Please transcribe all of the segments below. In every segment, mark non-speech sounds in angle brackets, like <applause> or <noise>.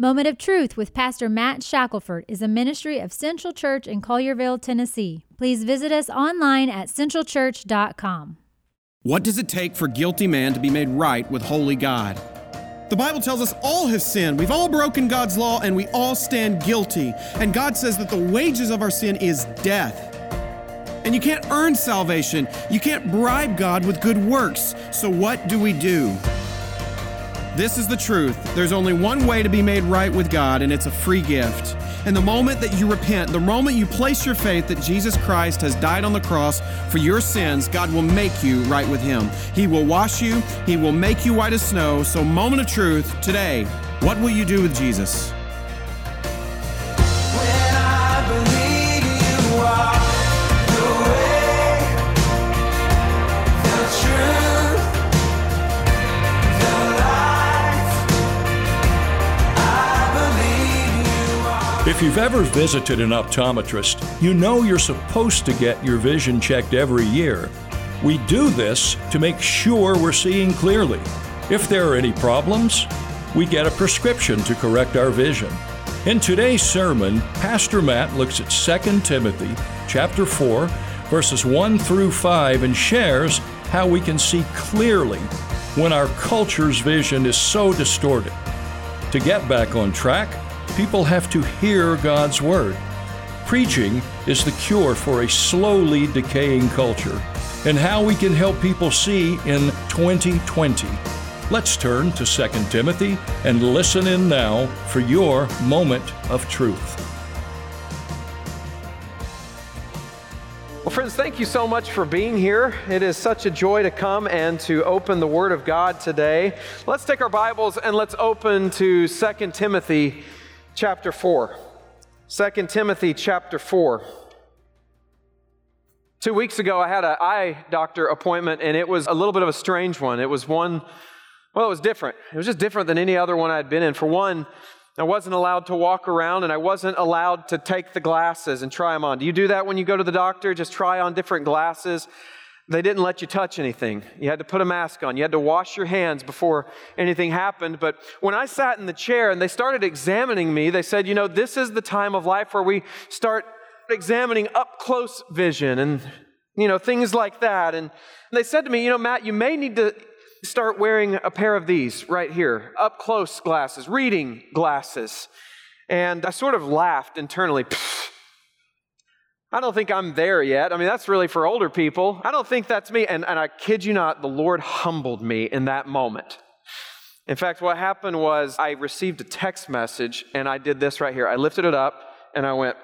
Moment of Truth with Pastor Matt Shackelford is a ministry of Central Church in Collierville, Tennessee. Please visit us online at centralchurch.com. What does it take for guilty man to be made right with holy God? The Bible tells us all have sinned. We've all broken God's law and we all stand guilty. And God says that the wages of our sin is death. And you can't earn salvation. You can't bribe God with good works. So what do we do? This is the truth. There's only one way to be made right with God, and it's a free gift. And the moment that you repent, the moment you place your faith that Jesus Christ has died on the cross for your sins, God will make you right with Him. He will wash you, He will make you white as snow. So, moment of truth today, what will you do with Jesus? If you've ever visited an optometrist, you know you're supposed to get your vision checked every year. We do this to make sure we're seeing clearly. If there are any problems, we get a prescription to correct our vision. In today's sermon, Pastor Matt looks at 2 Timothy chapter 4, verses 1 through 5 and shares how we can see clearly when our culture's vision is so distorted. To get back on track, people have to hear God's Word. Preaching is the cure for a slowly decaying culture, and how we can help people see in 2020. Let's turn to 2 Timothy and listen in now for your moment of truth. Well, friends, thank you so much for being here. It is such a joy to come and to open the Word of God today. Let's take our Bibles and let's open to 2 Timothy chapter 4. 2 Timothy chapter 4. Two weeks ago, I had an eye doctor appointment, and it was a little bit of a strange one. It was one, well, it was different. It was just different than any other one I'd been in. For one, I wasn't allowed to walk around, and I wasn't allowed to take the glasses and try them on. Do you do that when you go to the doctor? Just try on different glasses? They didn't let you touch anything. You had to put a mask on. You had to wash your hands before anything happened. But when I sat in the chair and they started examining me, they said, you know, this is the time of life where we start examining up close vision and, you know, things like that. And they said to me, you know, Matt, you may need to start wearing a pair of these right here, up close glasses, reading glasses. And I sort of laughed internally. <laughs> I don't think I'm there yet. I mean, that's really for older people. I don't think that's me. And, and I kid you not, the Lord humbled me in that moment. In fact, what happened was I received a text message and I did this right here. I lifted it up and I went,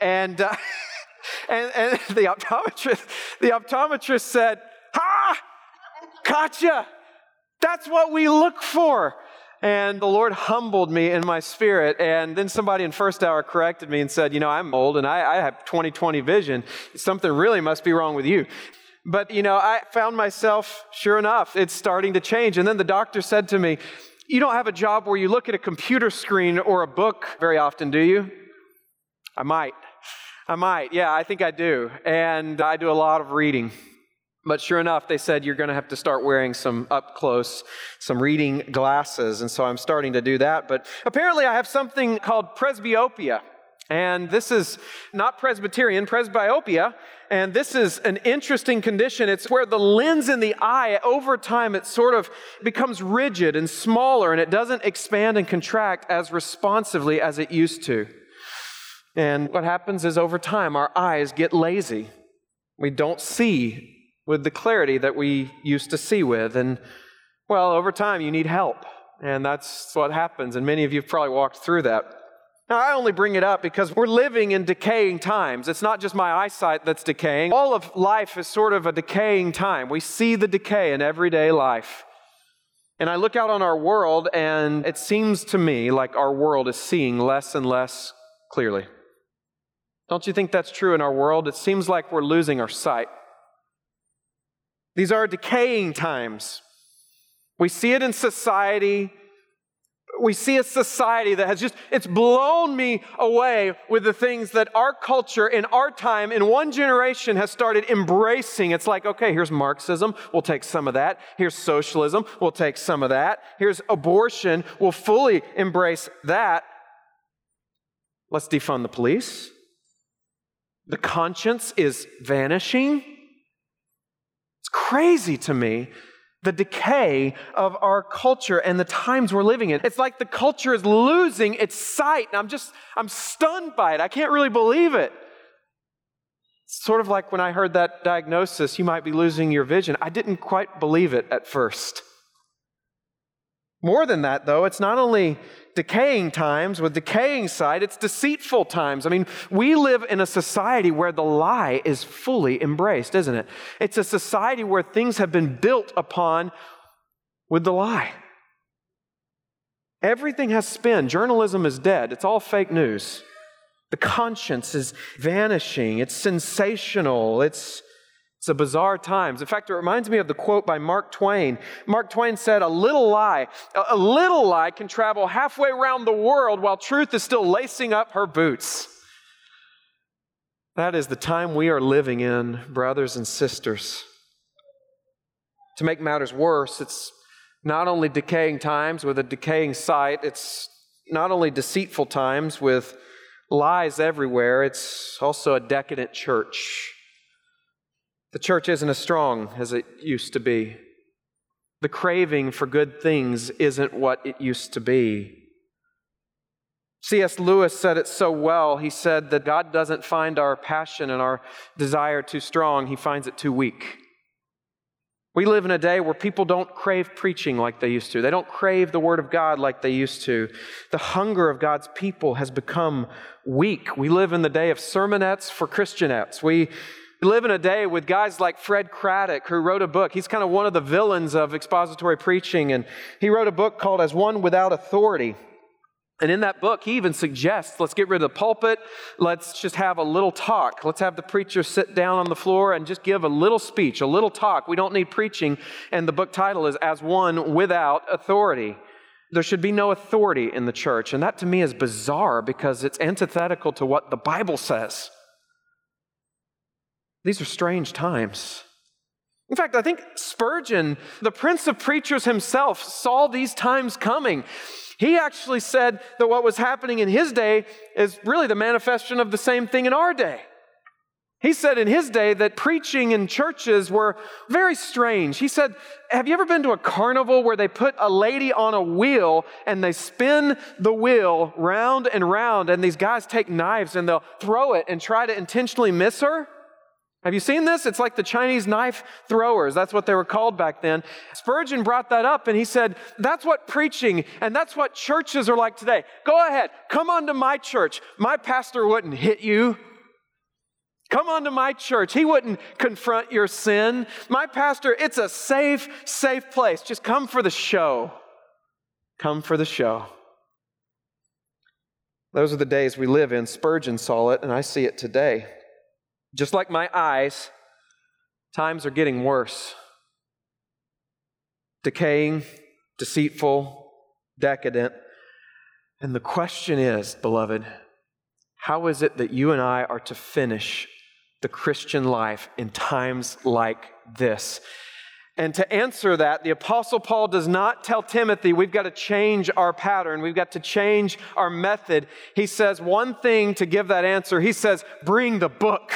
and, uh, <laughs> and, and <laughs> the optometrist, the optometrist said, Ha! Gotcha! That's what we look for. And the Lord humbled me in my spirit. And then somebody in first hour corrected me and said, You know, I'm old and I, I have 20 20 vision. Something really must be wrong with you. But, you know, I found myself, sure enough, it's starting to change. And then the doctor said to me, You don't have a job where you look at a computer screen or a book very often, do you? I might. I might. Yeah, I think I do. And I do a lot of reading. But sure enough, they said you're going to have to start wearing some up close, some reading glasses. And so I'm starting to do that. But apparently, I have something called presbyopia. And this is not Presbyterian, presbyopia. And this is an interesting condition. It's where the lens in the eye, over time, it sort of becomes rigid and smaller and it doesn't expand and contract as responsively as it used to. And what happens is over time, our eyes get lazy. We don't see with the clarity that we used to see with. And well, over time, you need help. And that's what happens. And many of you have probably walked through that. Now, I only bring it up because we're living in decaying times. It's not just my eyesight that's decaying. All of life is sort of a decaying time. We see the decay in everyday life. And I look out on our world, and it seems to me like our world is seeing less and less clearly. Don't you think that's true in our world? It seems like we're losing our sight. These are decaying times. We see it in society. we see a society that has just, it's blown me away with the things that our culture in our time, in one generation, has started embracing. It's like, okay, here's Marxism, we'll take some of that. Here's socialism, we'll take some of that. Here's abortion, we'll fully embrace that. Let's defund the police. The conscience is vanishing. Crazy to me the decay of our culture and the times we're living in. It's like the culture is losing its sight. And I'm just, I'm stunned by it. I can't really believe it. It's sort of like when I heard that diagnosis, you might be losing your vision. I didn't quite believe it at first. More than that, though, it's not only decaying times with decaying sight, it's deceitful times. I mean, we live in a society where the lie is fully embraced, isn't it? It's a society where things have been built upon with the lie. Everything has spin. Journalism is dead. It's all fake news. The conscience is vanishing. It's sensational. It's it's a bizarre times. In fact, it reminds me of the quote by Mark Twain. Mark Twain said, A little lie, a little lie can travel halfway around the world while truth is still lacing up her boots. That is the time we are living in, brothers and sisters. To make matters worse, it's not only decaying times with a decaying sight, it's not only deceitful times with lies everywhere, it's also a decadent church. The church isn't as strong as it used to be. The craving for good things isn't what it used to be. C.S. Lewis said it so well. He said that God doesn't find our passion and our desire too strong, He finds it too weak. We live in a day where people don't crave preaching like they used to. They don't crave the Word of God like they used to. The hunger of God's people has become weak. We live in the day of sermonettes for Christianettes. We we live in a day with guys like Fred Craddock, who wrote a book. He's kind of one of the villains of expository preaching, and he wrote a book called As One Without Authority. And in that book, he even suggests let's get rid of the pulpit. Let's just have a little talk. Let's have the preacher sit down on the floor and just give a little speech, a little talk. We don't need preaching. And the book title is As One Without Authority. There should be no authority in the church. And that to me is bizarre because it's antithetical to what the Bible says. These are strange times. In fact, I think Spurgeon, the prince of preachers himself, saw these times coming. He actually said that what was happening in his day is really the manifestation of the same thing in our day. He said in his day that preaching in churches were very strange. He said, Have you ever been to a carnival where they put a lady on a wheel and they spin the wheel round and round, and these guys take knives and they'll throw it and try to intentionally miss her? Have you seen this? It's like the Chinese knife throwers. That's what they were called back then. Spurgeon brought that up and he said, That's what preaching and that's what churches are like today. Go ahead, come on to my church. My pastor wouldn't hit you. Come on to my church. He wouldn't confront your sin. My pastor, it's a safe, safe place. Just come for the show. Come for the show. Those are the days we live in. Spurgeon saw it, and I see it today. Just like my eyes, times are getting worse. Decaying, deceitful, decadent. And the question is, beloved, how is it that you and I are to finish the Christian life in times like this? And to answer that, the Apostle Paul does not tell Timothy, we've got to change our pattern, we've got to change our method. He says one thing to give that answer. He says, bring the book.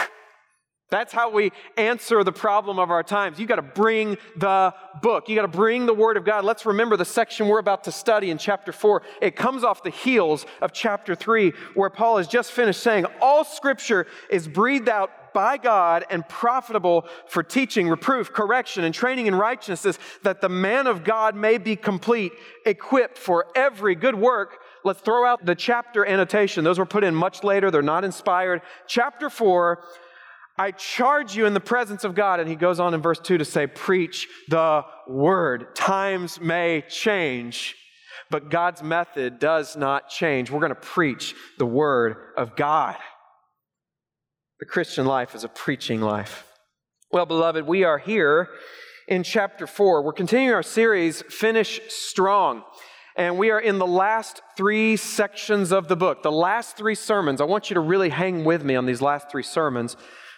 That's how we answer the problem of our times. You got to bring the book. You got to bring the Word of God. Let's remember the section we're about to study in chapter 4. It comes off the heels of chapter 3, where Paul has just finished saying, All scripture is breathed out by God and profitable for teaching, reproof, correction, and training in righteousness, that the man of God may be complete, equipped for every good work. Let's throw out the chapter annotation. Those were put in much later, they're not inspired. Chapter 4 I charge you in the presence of God. And he goes on in verse 2 to say, Preach the word. Times may change, but God's method does not change. We're going to preach the word of God. The Christian life is a preaching life. Well, beloved, we are here in chapter 4. We're continuing our series, Finish Strong. And we are in the last three sections of the book, the last three sermons. I want you to really hang with me on these last three sermons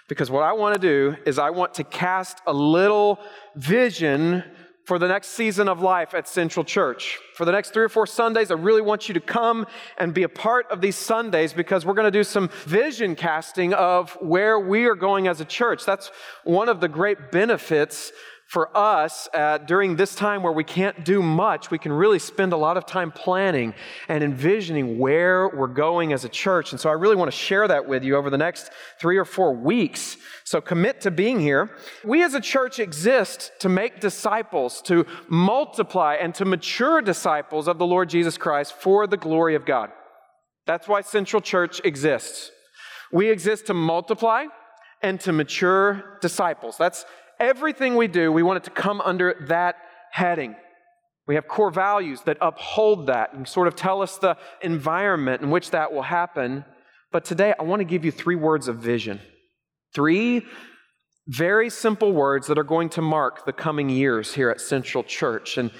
because what I want to do is I want to cast a little vision for the next season of life at Central Church. For the next three or four Sundays, I really want you to come and be a part of these Sundays because we're going to do some vision casting of where we are going as a church. That's one of the great benefits for us uh, during this time where we can't do much, we can really spend a lot of time planning and envisioning where we're going as a church. And so I really want to share that with you over the next three or four weeks. So commit to being here. We as a church exist to make disciples, to multiply and to mature disciples of the Lord Jesus Christ for the glory of God. That's why Central Church exists. We exist to multiply and to mature disciples. That's everything we do, we want it to come under that heading. We have core values that uphold that and sort of tell us the environment in which that will happen. But today, I want to give you three words of vision. Three very simple words that are going to mark the coming years here at Central Church. And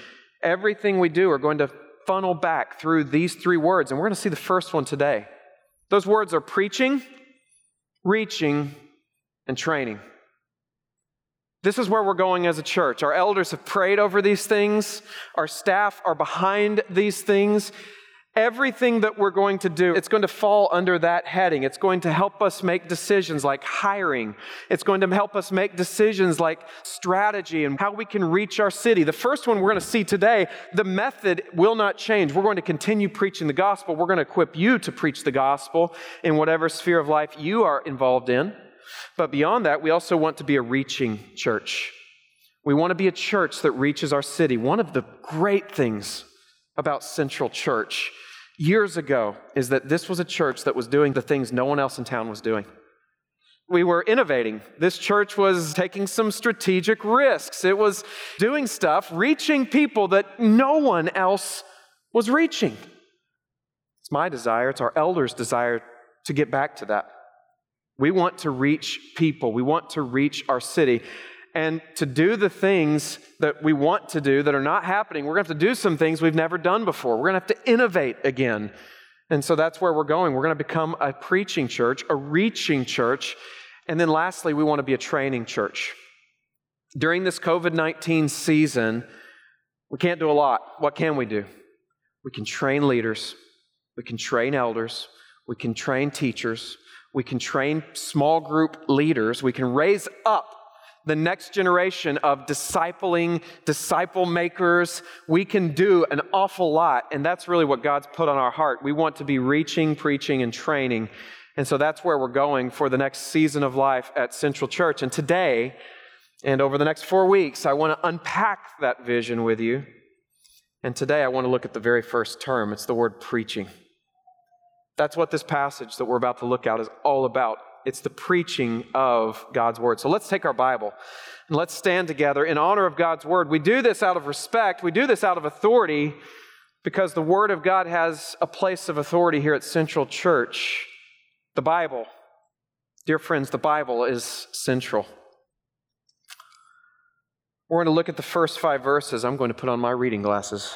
everything we do are going to funnel back through these three words. And we're going to see the first one today. Those words are preaching, reaching, and training. This is where we're going as a church. Our elders have prayed over these things. Our staff are behind these things. Everything that we're going to do, it's going to fall under that heading. It's going to help us make decisions like hiring. It's going to help us make decisions like strategy and how we can reach our city. The first one we're going to see today, the method will not change. We're going to continue preaching the gospel. We're going to equip you to preach the gospel in whatever sphere of life you are involved in. But beyond that, we also want to be a reaching church. We want to be a church that reaches our city. One of the great things about Central Church years ago is that this was a church that was doing the things no one else in town was doing. We were innovating. This church was taking some strategic risks. It was doing stuff, reaching people that no one else was reaching. It's my desire, it's our elders' desire to get back to that. We want to reach people, we want to reach our city. And to do the things that we want to do that are not happening, we're going to have to do some things we've never done before. We're going to have to innovate again. And so that's where we're going. We're going to become a preaching church, a reaching church. And then lastly, we want to be a training church. During this COVID 19 season, we can't do a lot. What can we do? We can train leaders, we can train elders, we can train teachers, we can train small group leaders. We can raise up the next generation of discipling, disciple makers. We can do an awful lot. And that's really what God's put on our heart. We want to be reaching, preaching, and training. And so that's where we're going for the next season of life at Central Church. And today, and over the next four weeks, I want to unpack that vision with you. And today, I want to look at the very first term it's the word preaching. That's what this passage that we're about to look at is all about. It's the preaching of God's word. So let's take our Bible and let's stand together in honor of God's word. We do this out of respect, we do this out of authority because the word of God has a place of authority here at Central Church. The Bible, dear friends, the Bible is central. We're going to look at the first five verses. I'm going to put on my reading glasses.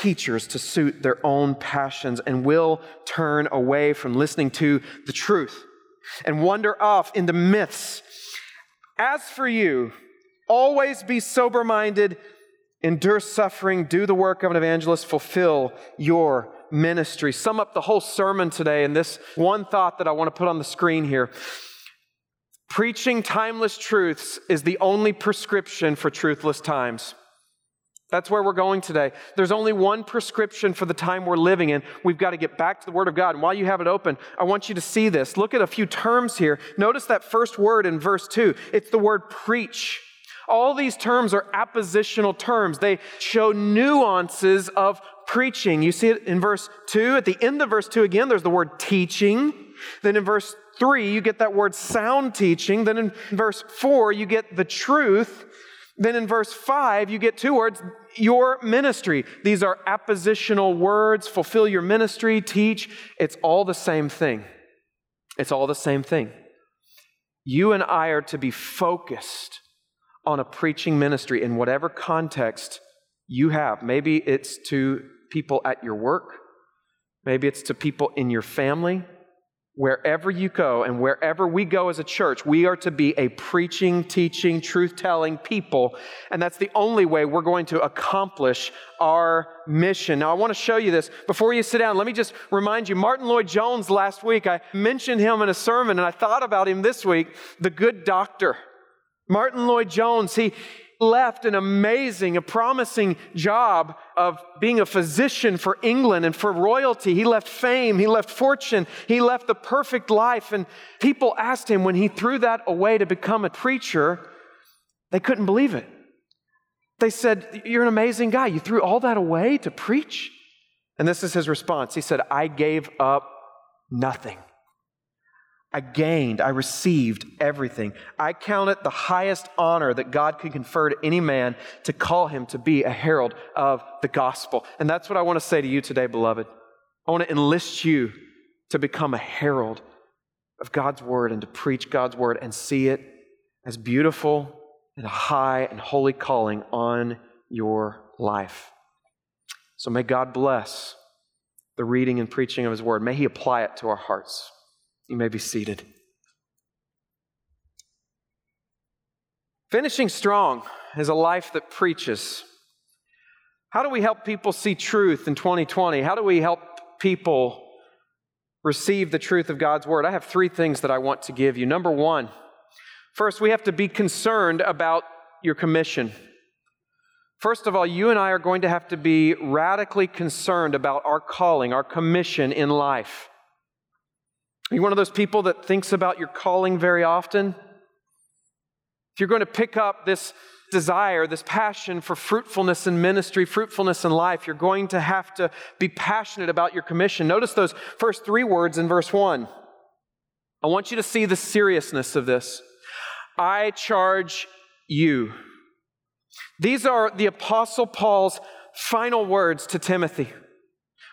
teachers to suit their own passions and will turn away from listening to the truth and wander off into myths. As for you, always be sober minded, endure suffering, do the work of an evangelist, fulfill your ministry. Sum up the whole sermon today in this one thought that I want to put on the screen here. Preaching timeless truths is the only prescription for truthless times. That's where we're going today. There's only one prescription for the time we're living in. We've got to get back to the Word of God. And while you have it open, I want you to see this. Look at a few terms here. Notice that first word in verse 2. It's the word preach. All these terms are appositional terms. They show nuances of preaching. You see it in verse 2. At the end of verse 2, again, there's the word teaching. Then in verse 3, you get that word sound teaching. Then in verse 4, you get the truth. Then in verse 5, you get two words, your ministry. These are appositional words fulfill your ministry, teach. It's all the same thing. It's all the same thing. You and I are to be focused on a preaching ministry in whatever context you have. Maybe it's to people at your work, maybe it's to people in your family, Wherever you go and wherever we go as a church, we are to be a preaching, teaching, truth telling people. And that's the only way we're going to accomplish our mission. Now, I want to show you this. Before you sit down, let me just remind you Martyn Lloyd-Jones last week, I mentioned him in a sermon and I thought about him this week, the good doctor. Martyn Lloyd-Jones, he, left an amazing, a promising job of being a physician for England and for royalty. He left fame, he left fortune, he left the perfect life. And people asked him when he threw that away to become a preacher, they couldn't believe it. They said, You're an amazing guy. You threw all that away to preach? And this is his response. He said, I gave up nothing. I gained, I received everything. I count it the highest honor that God could confer to any man to call him to be a herald of the gospel. And that's what I want to say to you today, beloved. I want to enlist you to become a herald of God's word and to preach God's word and see it as beautiful and high and holy calling on your life. So may God bless the reading and preaching of his word. May he apply it to our hearts. You may be seated. Finishing strong is a life that preaches. How do we help people see truth in 2020? How do we help people receive the truth of God's word? I have three things that I want to give you. Number one, first, we have to be concerned about your commission. First of all, you and I are going to have to be radically concerned about our calling, our commission in life. Are you one of those people that thinks about your calling very often? If you're going to pick up this desire, this passion for fruitfulness in ministry, fruitfulness in life, you're going to have to be passionate about your commission. Notice those first three words in verse 1. I want you to see the seriousness of this. I charge you. These are the Apostle Paul's final words to Timothy.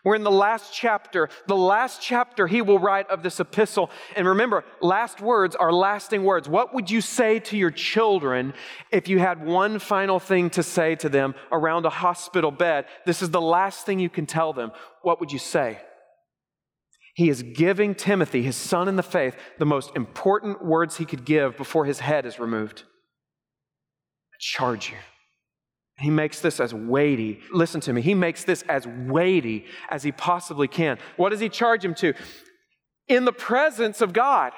We're in the last chapter. The last chapter he will write of this epistle. And remember, last words are lasting words. What would you say to your children if you had one final thing to say to them around a hospital bed? This is the last thing you can tell them. What would you say? He is giving Timothy, his son in the faith, the most important words he could give before his head is removed. I charge you he makes this as weighty. Listen to me. He makes this as weighty as he possibly can. What does he charge him to? In the presence of God.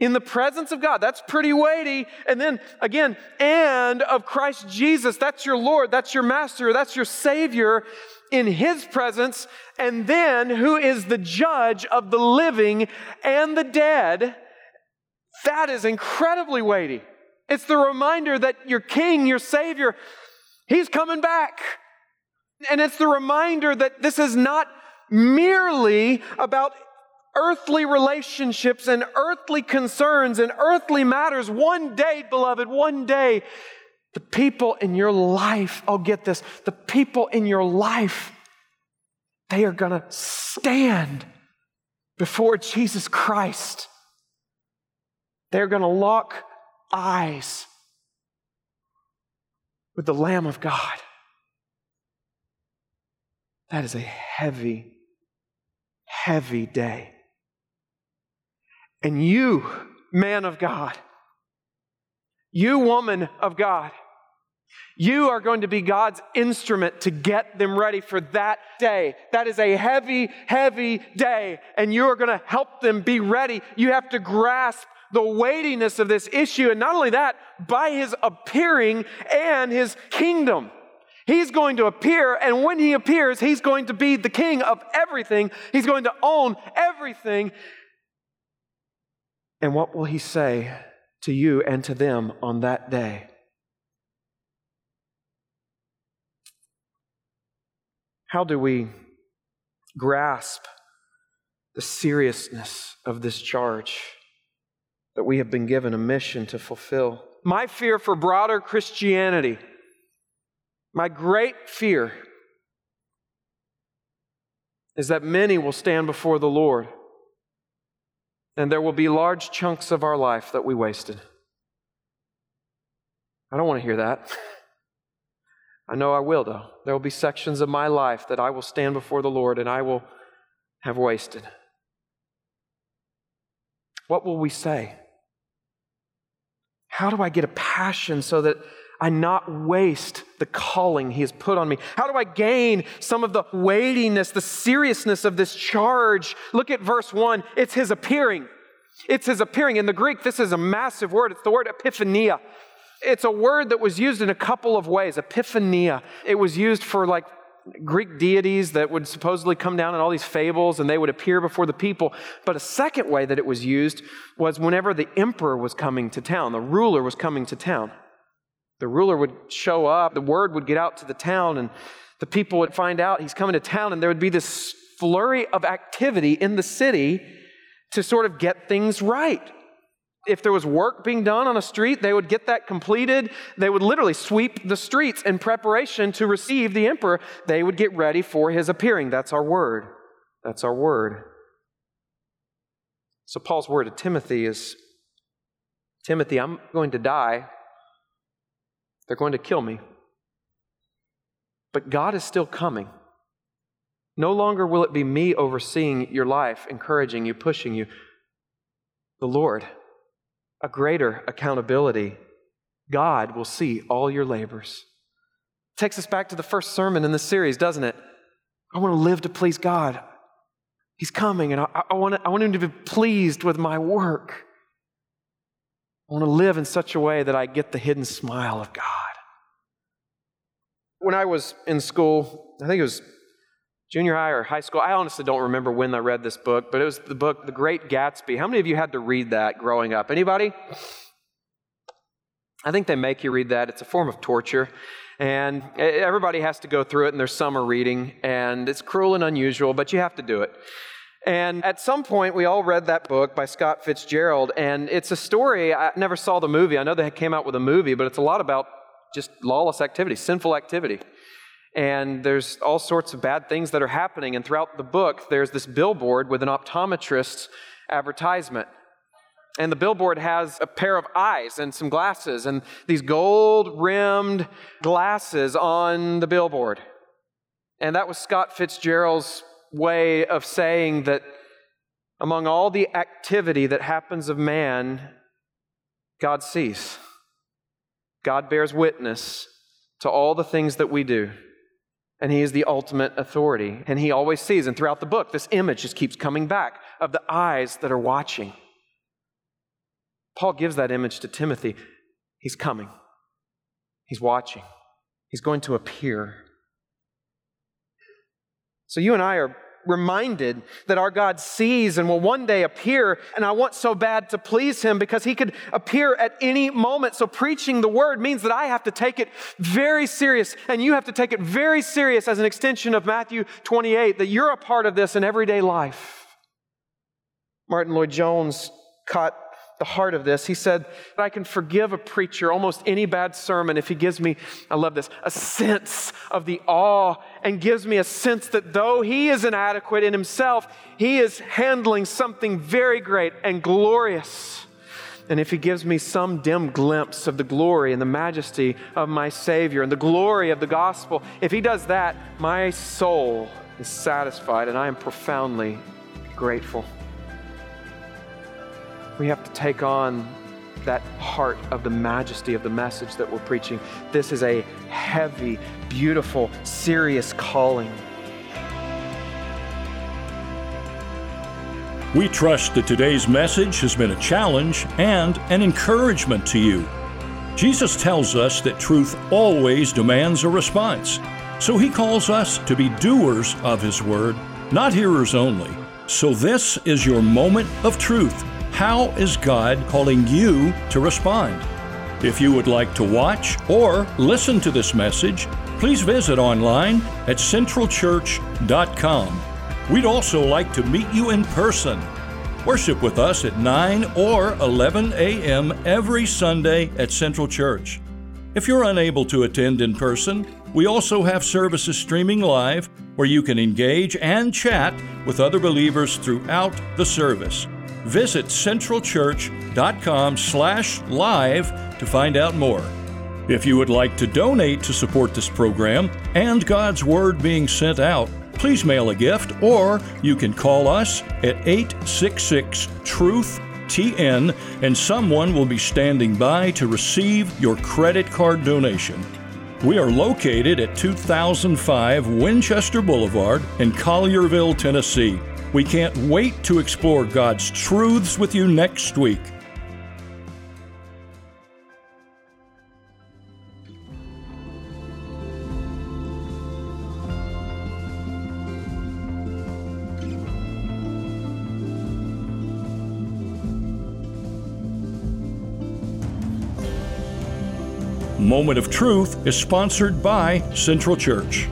In the presence of God. That's pretty weighty. And then again, and of Christ Jesus. That's your Lord. That's your Master. That's your Savior in His presence. And then who is the judge of the living and the dead? That is incredibly weighty. It's the reminder that your King, your Savior, He's coming back. And it's the reminder that this is not merely about earthly relationships and earthly concerns and earthly matters. One day, beloved, one day, the people in your life, oh, get this, the people in your life, they are going to stand before Jesus Christ. They're going to lock eyes with the Lamb of God. That is a heavy, heavy day. And you, man of God, you, woman of God, you are going to be God's instrument to get them ready for that day. That is a heavy, heavy day, and you are going to help them be ready. You have to grasp the weightiness of this issue. And not only that, by his appearing and his kingdom. He's going to appear, and when he appears, he's going to be the king of everything. He's going to own everything. And what will he say to you and to them on that day? How do we grasp the seriousness of this charge? That we have been given a mission to fulfill? My fear for broader Christianity, my great fear, is that many will stand before the Lord and there will be large chunks of our life that we wasted. I don't want to hear that. <laughs> I know I will, though. There will be sections of my life that I will stand before the Lord and I will have wasted. What will we say? How do I get a passion so that I not waste the calling He has put on me? How do I gain some of the weightiness, the seriousness of this charge? Look at verse 1. It's His appearing. It's His appearing. In the Greek, this is a massive word. It's the word epiphania. It's a word that was used in a couple of ways. Epiphania. It was used for like Greek deities that would supposedly come down in all these fables and they would appear before the people. But a second way that it was used was whenever the emperor was coming to town, the ruler was coming to town. The ruler would show up, the word would get out to the town, and the people would find out he's coming to town, and there would be this flurry of activity in the city to sort of get things right. If there was work being done on a street, they would get that completed. They would literally sweep the streets in preparation to receive the emperor. They would get ready for his appearing. That's our word. That's our word. So, Paul's word to Timothy is Timothy, I'm going to die. They're going to kill me. But God is still coming. No longer will it be me overseeing your life, encouraging you, pushing you. The Lord a greater accountability. God will see all your labors. Takes us back to the first sermon in the series, doesn't it? I want to live to please God. He's coming, and I, I, want, I want Him to be pleased with my work. I want to live in such a way that I get the hidden smile of God. When I was in school, I think it was junior high or high school. I honestly don't remember when I read this book, but it was the book The Great Gatsby. How many of you had to read that growing up? Anybody? I think they make you read that. It's a form of torture. And everybody has to go through it in their summer reading. And it's cruel and unusual, but you have to do it. And at some point, we all read that book by Scott Fitzgerald. And it's a story. I never saw the movie. I know they came out with a movie, but it's a lot about just lawless activity, sinful activity and there's all sorts of bad things that are happening. And throughout the book, there's this billboard with an optometrist's advertisement. And the billboard has a pair of eyes and some glasses, and these gold rimmed glasses on the billboard. And that was Scott Fitzgerald's way of saying that among all the activity that happens of man, God sees. God bears witness to all the things that we do and he is the ultimate authority. And he always sees, and throughout the book, this image just keeps coming back of the eyes that are watching. Paul gives that image to Timothy. He's coming, he's watching, he's going to appear. So you and I are reminded that our God sees and will one day appear. And I want so bad to please him because he could appear at any moment. So preaching the word means that I have to take it very serious and you have to take it very serious as an extension of Matthew 28, that you're a part of this in everyday life. Martyn Lloyd-Jones caught the heart of this. He said, I can forgive a preacher almost any bad sermon if he gives me, I love this, a sense of the awe and gives me a sense that though he is inadequate in himself, he is handling something very great and glorious. And if he gives me some dim glimpse of the glory and the majesty of my Savior and the glory of the gospel, if he does that, my soul is satisfied and I am profoundly grateful. We have to take on that heart of the majesty of the message that we're preaching. This is a heavy, beautiful, serious calling. We trust that today's message has been a challenge and an encouragement to you. Jesus tells us that truth always demands a response. So he calls us to be doers of his word, not hearers only. So this is your moment of truth how is God calling you to respond? If you would like to watch or listen to this message, please visit online at centralchurch.com. We'd also like to meet you in person. Worship with us at 9 or 11 a.m. every Sunday at Central Church. If you're unable to attend in person, we also have services streaming live where you can engage and chat with other believers throughout the service. Visit centralchurch.com/live to find out more. If you would like to donate to support this program and God's Word being sent out, please mail a gift or you can call us at 866 Truth TN and someone will be standing by to receive your credit card donation. We are located at 2005 Winchester Boulevard in Collierville, Tennessee. We can't wait to explore God's truths with you next week. Moment of Truth is sponsored by Central Church.